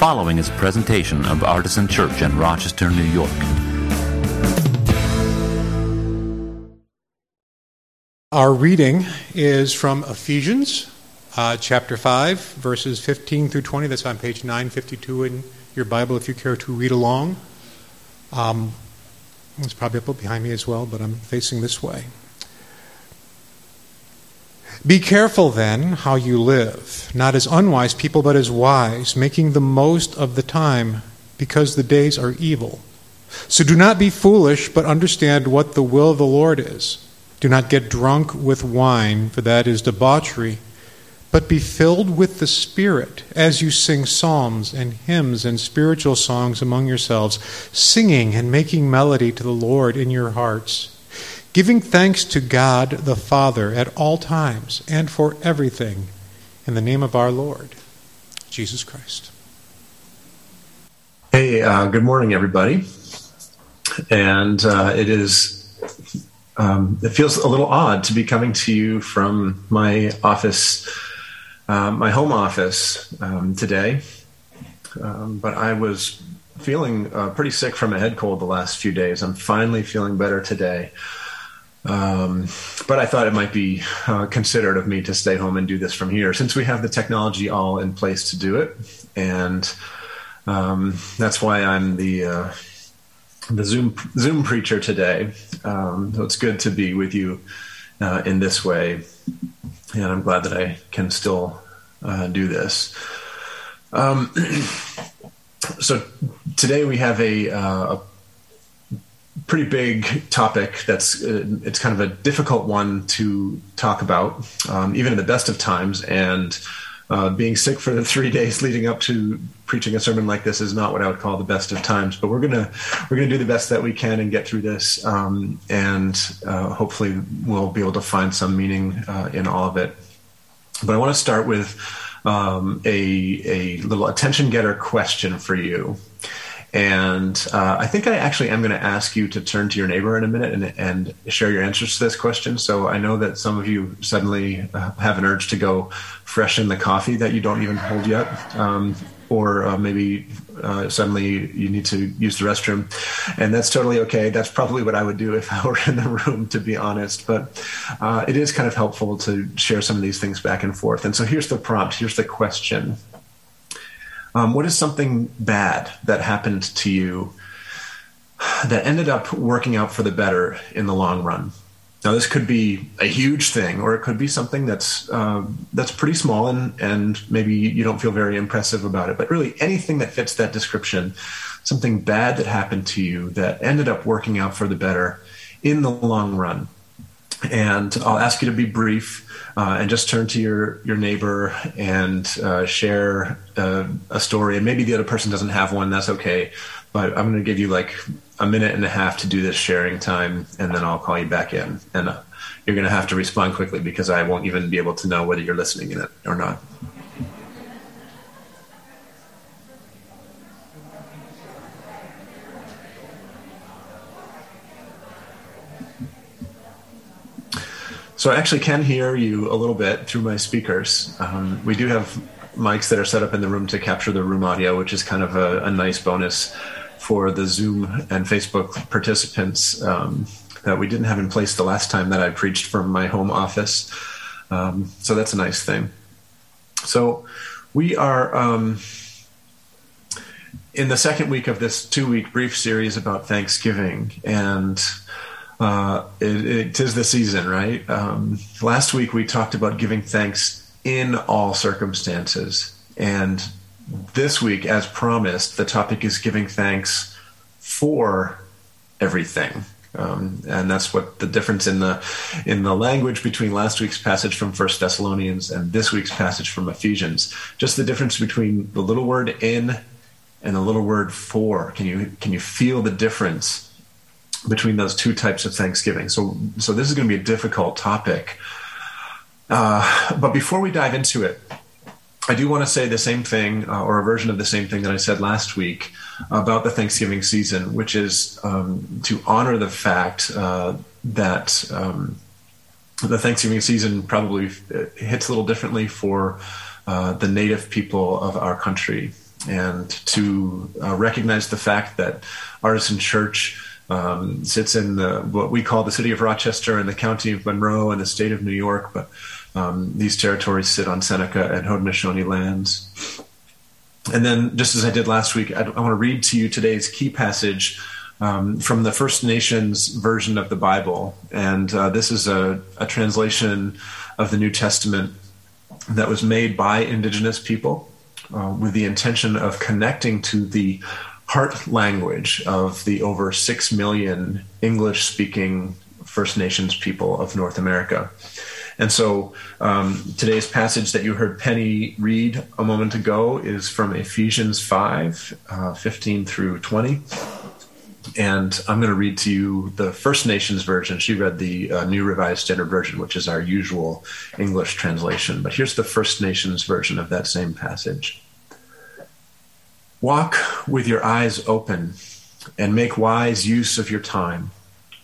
following is a presentation of Artisan Church in Rochester, New York. Our reading is from Ephesians uh, chapter 5, verses 15 through 20. That's on page 952 in your Bible if you care to read along. Um, it's probably up behind me as well, but I'm facing this way. Be careful then how you live, not as unwise people, but as wise, making the most of the time, because the days are evil. So do not be foolish, but understand what the will of the Lord is. Do not get drunk with wine, for that is debauchery, but be filled with the Spirit as you sing psalms and hymns and spiritual songs among yourselves, singing and making melody to the Lord in your hearts giving thanks to God the Father at all times and for everything in the name of our Lord, Jesus Christ. Hey, uh, good morning, everybody. And uh, it is, um, it feels a little odd to be coming to you from my office, uh, my home office um, today. Um, but I was feeling uh, pretty sick from a head cold the last few days. I'm finally feeling better today. Um, but I thought it might be uh, considerate of me to stay home and do this from here since we have the technology all in place to do it. And um, that's why I'm the, uh, the Zoom, Zoom preacher today. Um, so it's good to be with you uh, in this way. And I'm glad that I can still uh, do this. Um, so today we have a, uh, a pretty big topic that's uh, it's kind of a difficult one to talk about um, even in the best of times and uh, being sick for the three days leading up to preaching a sermon like this is not what I would call the best of times, but we're gonna we're gonna do the best that we can and get through this, um, and uh, hopefully we'll be able to find some meaning uh, in all of it. But I want to start with um, a a little attention getter question for you, and uh, I think I actually am going to ask you to turn to your neighbor in a minute and, and, share your answers to this question. So I know that some of you suddenly uh, have an urge to go freshen the coffee that you don't even hold yet. Um, or uh, maybe uh, suddenly you need to use the restroom. And that's totally okay. That's probably what I would do if I were in the room, to be honest. But uh, it is kind of helpful to share some of these things back and forth. And so here's the prompt here's the question um, what is something bad that happened to you that ended up working out for the better in the long run? Now, this could be a huge thing, or it could be something that's uh, that's pretty small, and and maybe you don't feel very impressive about it. But really, anything that fits that description, something bad that happened to you that ended up working out for the better in the long run. And I'll ask you to be brief uh, and just turn to your your neighbor and uh, share uh, a story. And maybe the other person doesn't have one. That's okay. But I'm going to give you like a minute and a half to do this sharing time, and then I'll call you back in. And uh, you're going to have to respond quickly because I won't even be able to know whether you're listening in it or not. So I actually can hear you a little bit through my speakers. Um, we do have mics that are set up in the room to capture the room audio, which is kind of a, a nice bonus for the Zoom and Facebook participants um, that we didn't have in place the last time that I preached from my home office. Um, so that's a nice thing. So we are um, in the second week of this two week brief series about Thanksgiving. And uh, it, the season, right? Um, last week we talked about giving thanks in all circumstances, and this week, as promised, the topic is giving thanks for everything. Um, and that's what the difference in the in the language between last week's passage from First Thessalonians and this week's passage from Ephesians. Just the difference between the little word "in" and the little word "for." Can you can you feel the difference between those two types of Thanksgiving. So, so this is going to be a difficult topic. Uh, but before we dive into it, I do want to say the same thing, uh, or a version of the same thing that I said last week about the Thanksgiving season, which is um, to honor the fact uh, that um, the Thanksgiving season probably hits a little differently for uh, the native people of our country. and to uh, recognize the fact that Artisan Church um, sits in the, what we call the city of Rochester and the county of Monroe and the state of New York, but um, these territories sit on Seneca and Haudenosaunee lands. And then, just as I did last week, I, I want to read to you today's key passage um, from the First Nations version of the Bible. And uh, this is a, a, translation of the New Testament that was made by indigenous people uh, with the intention of connecting to the heart language of the over 6 million English speaking First Nations people of North America. And so um, today's passage that you heard Penny read a moment ago is from Ephesians 5 uh, 15 through 20. And I'm going to read to you the First Nations version. She read the uh, New Revised Standard Version, which is our usual English translation. But here's the First Nations version of that same passage. Walk with your eyes open and make wise use of your time,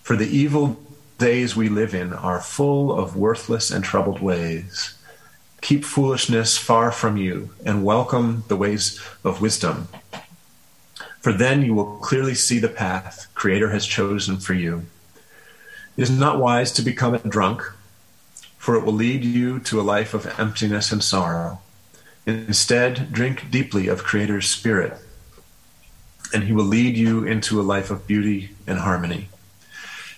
for the evil days we live in are full of worthless and troubled ways. Keep foolishness far from you and welcome the ways of wisdom. For then you will clearly see the path Creator has chosen for you. It is not wise to become a drunk, for it will lead you to a life of emptiness and sorrow. Instead, drink deeply of Creator's Spirit, and He will lead you into a life of beauty and harmony.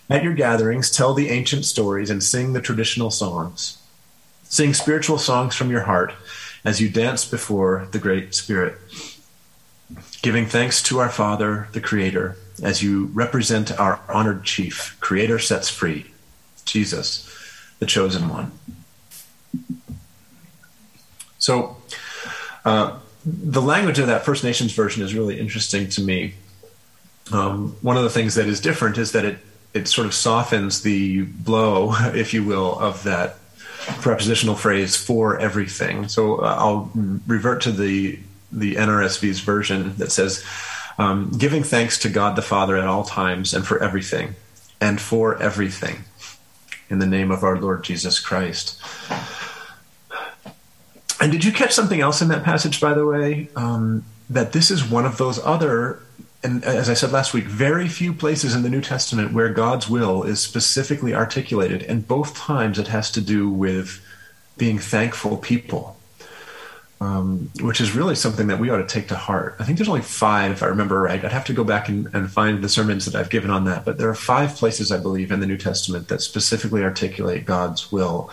At your gatherings, tell the ancient stories and sing the traditional songs. Sing spiritual songs from your heart as you dance before the Great Spirit, giving thanks to our Father, the Creator, as you represent our honored Chief, Creator sets free, Jesus, the chosen one. So, uh, the language of that First Nations version is really interesting to me. Um, one of the things that is different is that it it sort of softens the blow, if you will, of that prepositional phrase for everything. So uh, I'll revert to the the NRSV's version that says, um, "Giving thanks to God the Father at all times and for everything, and for everything, in the name of our Lord Jesus Christ." And did you catch something else in that passage, by the way? Um, that this is one of those other, and as I said last week, very few places in the New Testament where God's will is specifically articulated. And both times it has to do with being thankful people, um, which is really something that we ought to take to heart. I think there's only five, if I remember right. I'd have to go back and, and find the sermons that I've given on that. But there are five places, I believe, in the New Testament that specifically articulate God's will.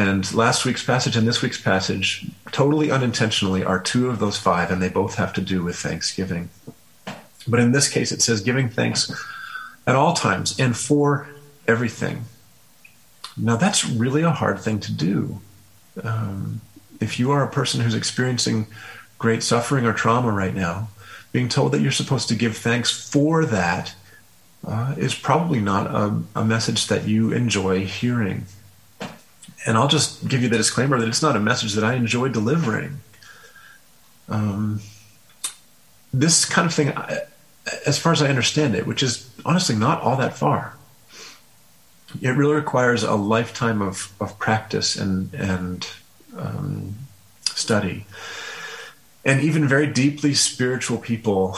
And last week's passage and this week's passage, totally unintentionally, are two of those five, and they both have to do with thanksgiving. But in this case, it says giving thanks at all times and for everything. Now, that's really a hard thing to do. Um, if you are a person who's experiencing great suffering or trauma right now, being told that you're supposed to give thanks for that uh, is probably not a, a message that you enjoy hearing and I'll just give you the disclaimer that it's not a message that I enjoy delivering. Um, this kind of thing, as far as I understand it, which is honestly not all that far, it really requires a lifetime of, of practice and and um, study. And even very deeply spiritual people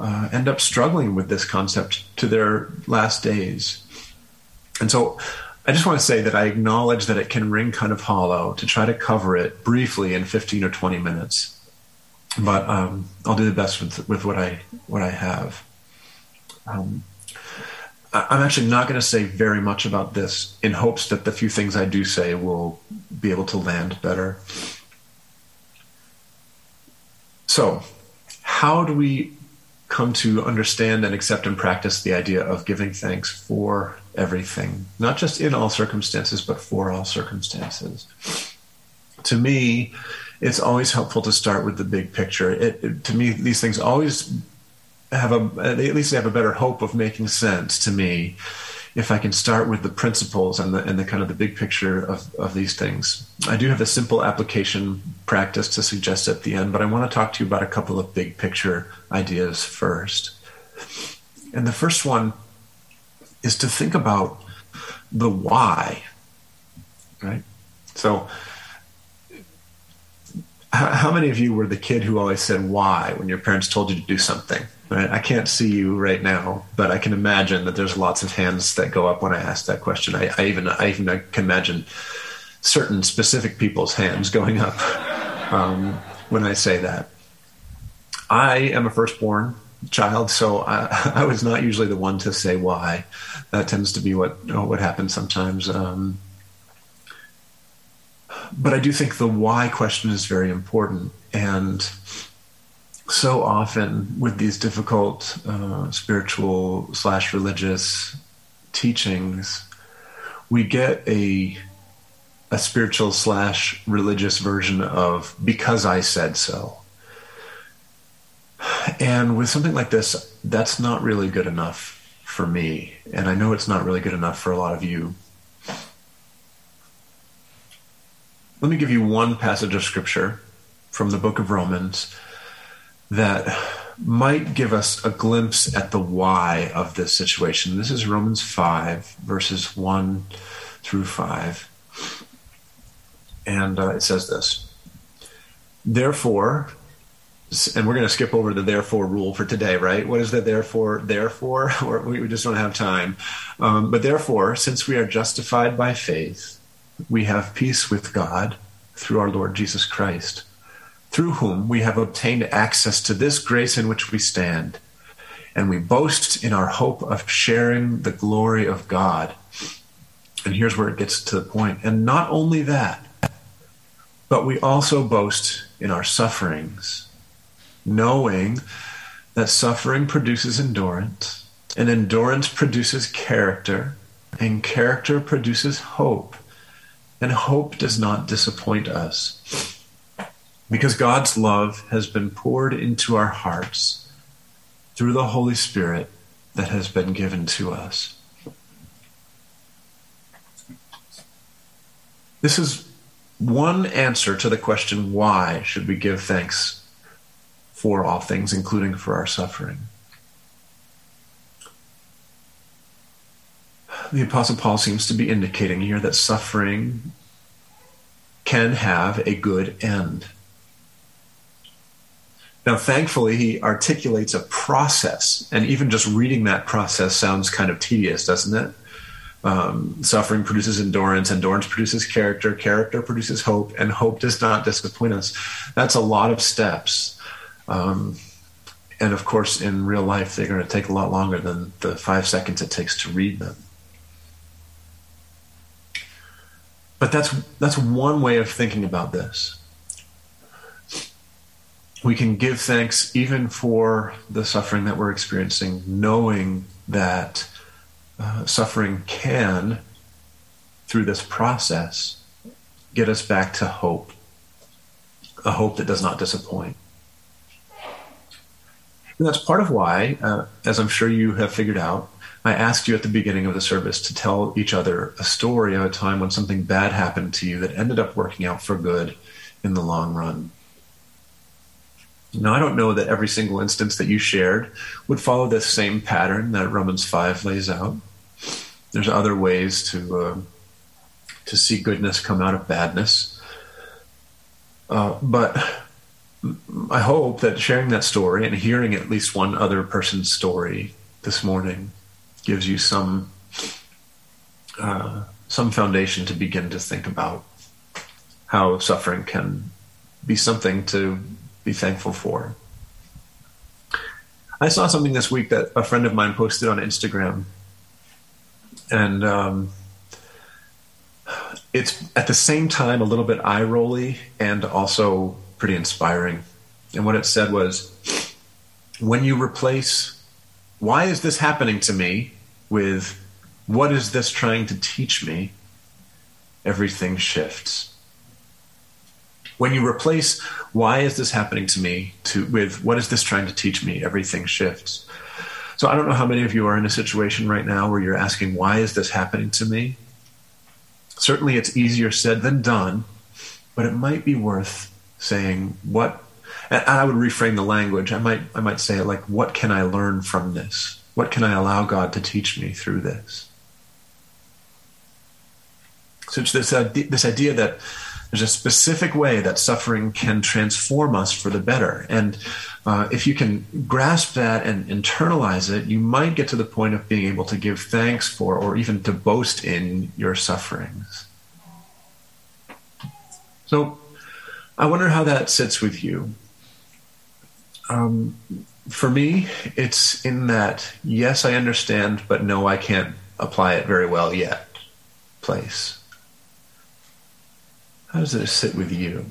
uh, end up struggling with this concept to their last days. And so I just want to say that I acknowledge that it can ring kind of hollow to try to cover it briefly in 15 or 20 minutes. But um, I'll do the best with, with what I what I have. Um, I'm actually not going to say very much about this in hopes that the few things I do say will be able to land better. So, how do we come to understand and accept and practice the idea of giving thanks for everything, not just in all circumstances, but for all circumstances. To me, it's always helpful to start with the big picture. It, it, to me, these things always have a, at least they have a better hope of making sense to me if I can start with the principles and the, and the kind of the big picture of, of these things. I do have a simple application practice to suggest at the end, but I want to talk to you about a couple of big picture ideas first. And the first one is to think about the why, right? So how, many of you were the kid who always said why when your parents told you to do something? Right? I can't see you right now, but I can imagine that there's lots of hands that go up when I ask that question. I, I even I even can imagine certain specific people's hands going up um, when I say that. I am a firstborn child, so I, I, was not usually the one to say why. That tends to be what what happens sometimes. Um, but I do think the why question is very important, and so often with these difficult uh, spiritual slash religious teachings, we get a a spiritual slash religious version of because I said so. And with something like this, that's not really good enough for me. And I know it's not really good enough for a lot of you. Let me give you one passage of scripture from the book of Romans that might give us a glimpse at the why of this situation. This is Romans 5, verses 1 through 5. And uh, it says this Therefore, and we're going to skip over the therefore rule for today, right? What is the therefore, therefore? Or we just don't have time. Um, but therefore, since we are justified by faith, we have peace with God through our Lord Jesus Christ, through whom we have obtained access to this grace in which we stand. And we boast in our hope of sharing the glory of God. And here's where it gets to the point. And not only that, but we also boast in our sufferings, knowing that suffering produces endurance, and endurance produces character, and character produces hope, and hope does not disappoint us. Because God's love has been poured into our hearts through the Holy Spirit that has been given to us. This is one answer to the question why should we give thanks for all things, including for our suffering? The Apostle Paul seems to be indicating here that suffering can have a good end. Now, thankfully, he articulates a process, and even just reading that process sounds kind of tedious, doesn't it? Um, suffering produces endurance, endurance produces character, character produces hope, and hope does not disappoint us. That's a lot of steps. Um, and of course, in real life, they're going to take a lot longer than the five seconds it takes to read them. But that's that's one way of thinking about this. We can give thanks even for the suffering that we're experiencing, knowing that uh, suffering can, through this process, get us back to hope, a hope that does not disappoint. And that's part of why, uh, as I'm sure you have figured out, I asked you at the beginning of the service to tell each other a story of a time when something bad happened to you that ended up working out for good in the long run. Now, I don't know that every single instance that you shared would follow this same pattern that Romans 5 lays out there's other ways to uh, to see goodness come out of badness. Uh, but I hope that sharing that story and hearing at least one other person's story this morning gives you some uh, some foundation to begin to think about how suffering can be something to be thankful for. I saw something this week that a friend of mine posted on Instagram and um, it's at the same time a little bit eye rolly and also pretty inspiring. And what it said was, when you replace "Why is this happening to me?" with "What is this trying to teach me?" everything shifts. When you replace "Why is this happening to me?" to with "What is this trying to teach me?" everything shifts. So I don't know how many of you are in a situation right now where you're asking, why is this happening to me? Certainly it's easier said than done, but it might be worth saying, what, and I would reframe the language. I might, I might say it like, what can I learn from this? What can I allow God to teach me through this? So it's this, uh, this idea that There's a specific way that suffering can transform us for the better. And uh, if you can grasp that and internalize it, you might get to the point of being able to give thanks for or even to boast in your sufferings. So I wonder how that sits with you. Um, for me, it's in that yes, I understand, but no, I can't apply it very well yet place. How does it sit with you?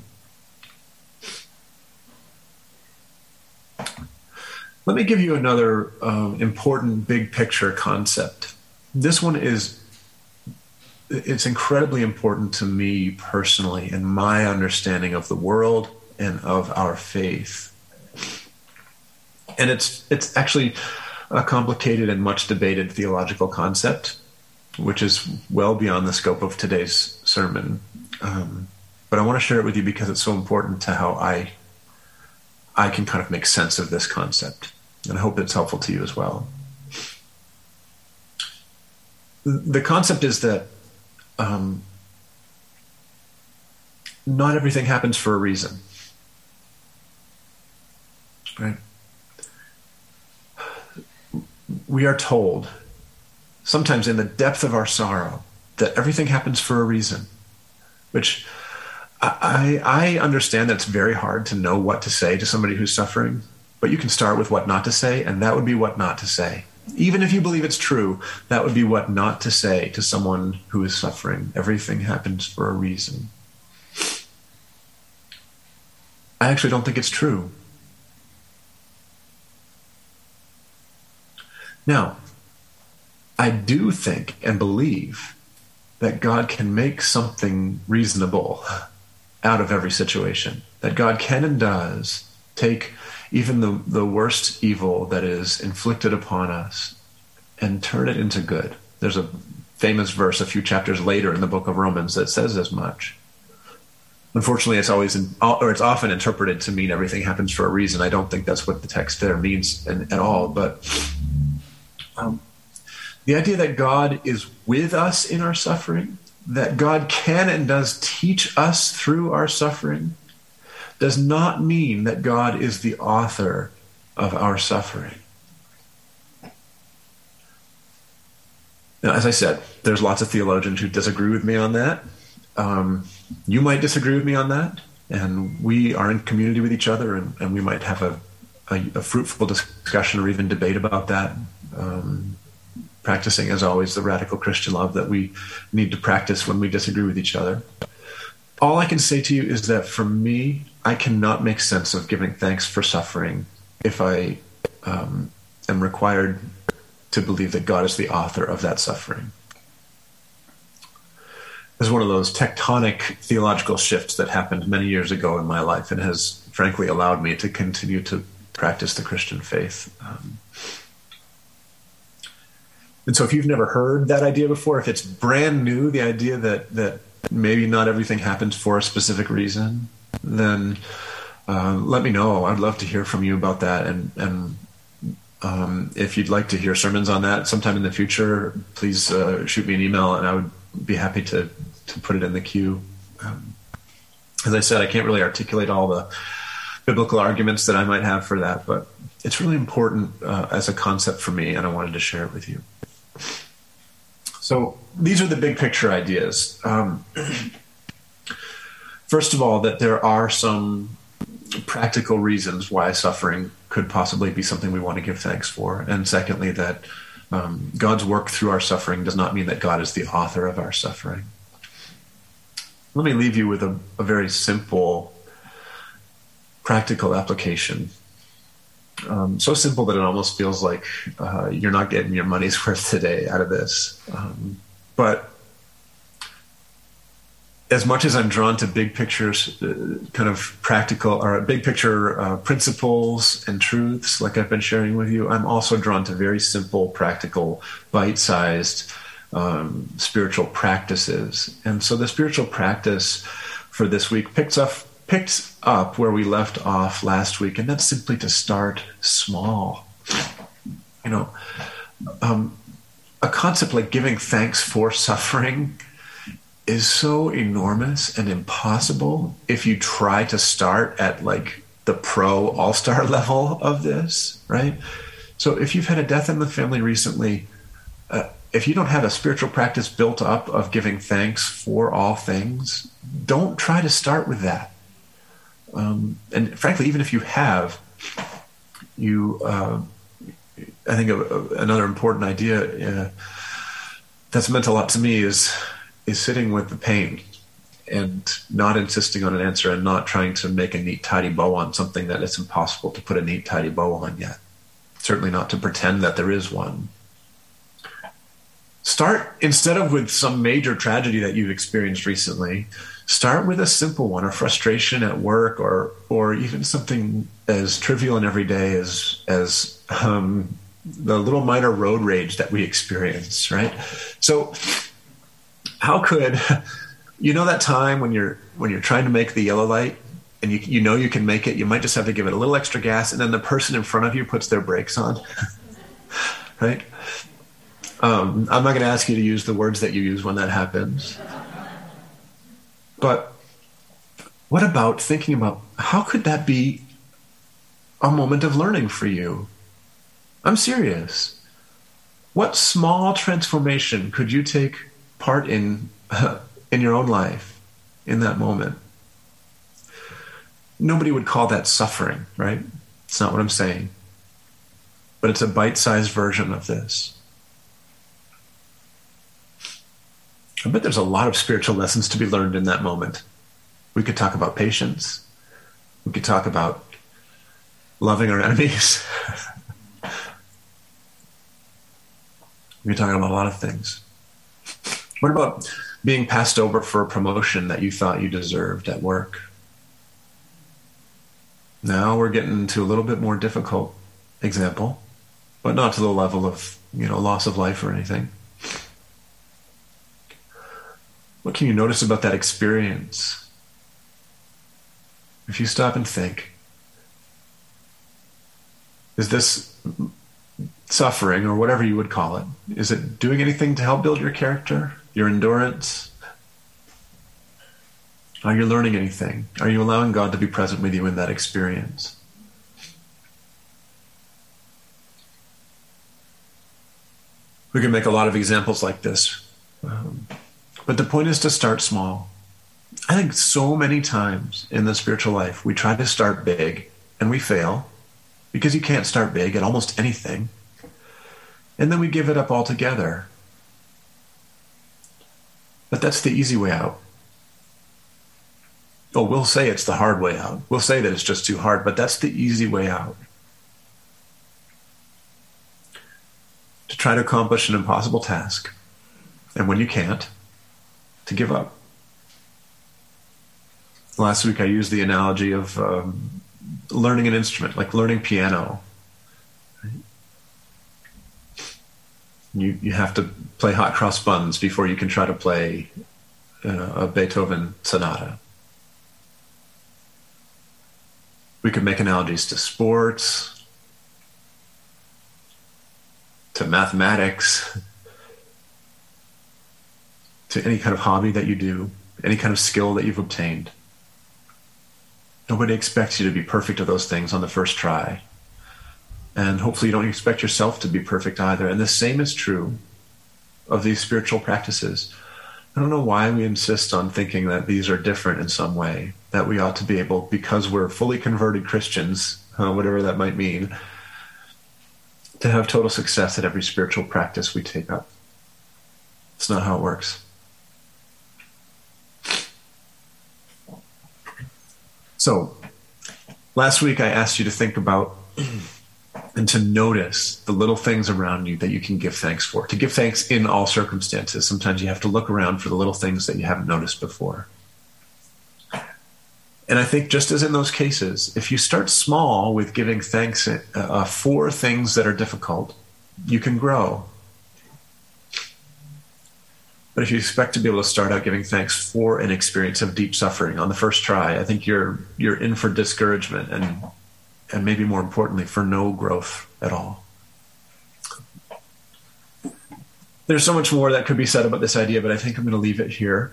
Let me give you another um, important big picture concept. This one is it's incredibly important to me personally and my understanding of the world and of our faith. And it's it's actually a complicated and much debated theological concept, which is well beyond the scope of today's sermon. Um, but I want to share it with you because it's so important to how I I can kind of make sense of this concept, and I hope it's helpful to you as well. The concept is that um, not everything happens for a reason, right? We are told, sometimes in the depth of our sorrow, that everything happens for a reason, which I, I understand that it's very hard to know what to say to somebody who's suffering, but you can start with what not to say, and that would be what not to say. Even if you believe it's true, that would be what not to say to someone who is suffering. Everything happens for a reason. I actually don't think it's true. Now, I do think and believe that God can make something reasonable out of every situation. That God can and does take even the, the worst evil that is inflicted upon us and turn it into good. There's a famous verse a few chapters later in the book of Romans that says as much. Unfortunately, it's always in, or it's often interpreted to mean everything happens for a reason. I don't think that's what the text there means in, at all. But um, the idea that God is with us in our suffering that God can and does teach us through our suffering does not mean that God is the author of our suffering. Now, as I said, there's lots of theologians who disagree with me on that. Um, you might disagree with me on that, and we are in community with each other, and, and we might have a, a, a, fruitful discussion or even debate about that. Um, practicing, as always, the radical Christian love that we need to practice when we disagree with each other. All I can say to you is that for me, I cannot make sense of giving thanks for suffering if I um, am required to believe that God is the author of that suffering. It's one of those tectonic theological shifts that happened many years ago in my life and has frankly allowed me to continue to practice the Christian faith. Um, and so if you've never heard that idea before, if it's brand new, the idea that, that maybe not everything happens for a specific reason, then uh, let me know. I'd love to hear from you about that. And, and um, if you'd like to hear sermons on that sometime in the future, please uh, shoot me an email and I would be happy to, to put it in the queue. Um, as I said, I can't really articulate all the biblical arguments that I might have for that, but it's really important uh, as a concept for me, and I wanted to share it with you. So these are the big picture ideas. Um, first of all, that there are some practical reasons why suffering could possibly be something we want to give thanks for. And secondly, that um, God's work through our suffering does not mean that God is the author of our suffering. Let me leave you with a, a very simple, practical application um, so simple that it almost feels like uh, you're not getting your money's worth today out of this. Um, but as much as I'm drawn to big pictures, uh, kind of practical or big picture uh, principles and truths, like I've been sharing with you, I'm also drawn to very simple, practical, bite sized um, spiritual practices. And so the spiritual practice for this week picks up picked up where we left off last week, and that's simply to start small. You know, um, a concept like giving thanks for suffering is so enormous and impossible if you try to start at like the pro all star level of this, right? So if you've had a death in the family recently, uh, if you don't have a spiritual practice built up of giving thanks for all things, don't try to start with that. Um, and frankly, even if you have, you, uh, I think a, a, another important idea uh, that's meant a lot to me is is sitting with the pain and not insisting on an answer and not trying to make a neat, tidy bow on something that it's impossible to put a neat, tidy bow on yet. Certainly not to pretend that there is one. Start instead of with some major tragedy that you've experienced recently. Start with a simple one, a frustration at work, or or even something as trivial and everyday as as um, the little minor road rage that we experience. Right. So, how could you know that time when you're when you're trying to make the yellow light and you you know you can make it, you might just have to give it a little extra gas, and then the person in front of you puts their brakes on, right? Um, I'm not going to ask you to use the words that you use when that happens, but what about thinking about how could that be a moment of learning for you? I'm serious. What small transformation could you take part in in your own life in that moment? nobody would call that suffering, right? It's not what I'm saying. But it's a bite sized version of this. I bet there's a lot of spiritual lessons to be learned in that moment. We could talk about patience. We could talk about loving our enemies. we could talk about a lot of things. What about being passed over for a promotion that you thought you deserved at work? Now we're getting to a little bit more difficult example, but not to the level of, you know, loss of life or anything. What can you notice about that experience? If you stop and think, is this suffering or whatever you would call it, is it doing anything to help build your character, your endurance, are you learning anything? Are you allowing God to be present with you in that experience? We can make a lot of examples like this. Um, but the point is to start small. I think so many times in the spiritual life, we try to start big and we fail because you can't start big at almost anything. And then we give it up altogether. But that's the easy way out. Oh, we'll say it's the hard way out. We'll say that it's just too hard, but that's the easy way out. To try to accomplish an impossible task, and when you can't, to give up. Last week I used the analogy of um, learning an instrument, like learning piano. You, you have to play hot cross buns before you can try to play uh, a Beethoven sonata. We could make analogies to sports, to mathematics, to any kind of hobby that you do, any kind of skill that you've obtained. Nobody expects you to be perfect at those things on the first try. And hopefully, you don't expect yourself to be perfect either. And the same is true of these spiritual practices. I don't know why we insist on thinking that these are different in some way that we ought to be able, because we're fully converted Christians, uh, whatever that might mean, to have total success at every spiritual practice we take up. It's not how it works. So, last week I asked you to think about and to notice the little things around you that you can give thanks for. To give thanks in all circumstances. Sometimes you have to look around for the little things that you haven't noticed before. And I think just as in those cases, if you start small with giving thanks uh, for things that are difficult, you can grow. But if you expect to be able to start out giving thanks for an experience of deep suffering on the first try, I think you're you're in for discouragement and and maybe more importantly for no growth at all. There's so much more that could be said about this idea, but I think I'm going to leave it here.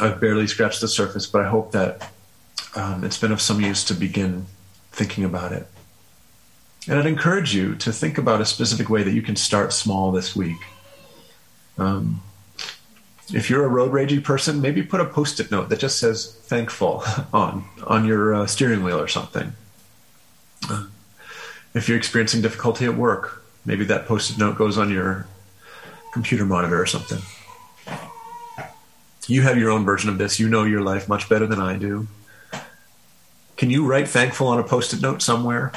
I've barely scratched the surface, but I hope that um, it's been of some use to begin thinking about it. And I'd encourage you to think about a specific way that you can start small this week. Um, if you're a road ragey person, maybe put a post-it note that just says "thankful" on on your uh, steering wheel or something. If you're experiencing difficulty at work, maybe that post-it note goes on your computer monitor or something. You have your own version of this. You know your life much better than I do. Can you write thankful on a post-it note somewhere,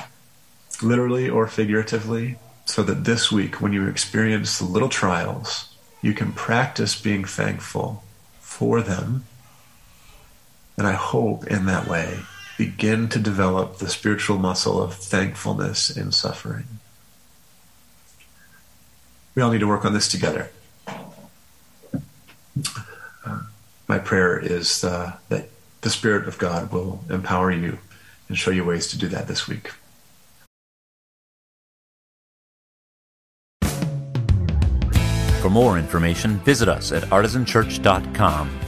literally or figuratively, so that this week, when you experience the little trials you can practice being thankful for them. And I hope in that way begin to develop the spiritual muscle of thankfulness in suffering. We all need to work on this together. Uh, my prayer is uh, that the Spirit of God will empower you and show you ways to do that this week. For more information, visit us at artisanchurch.com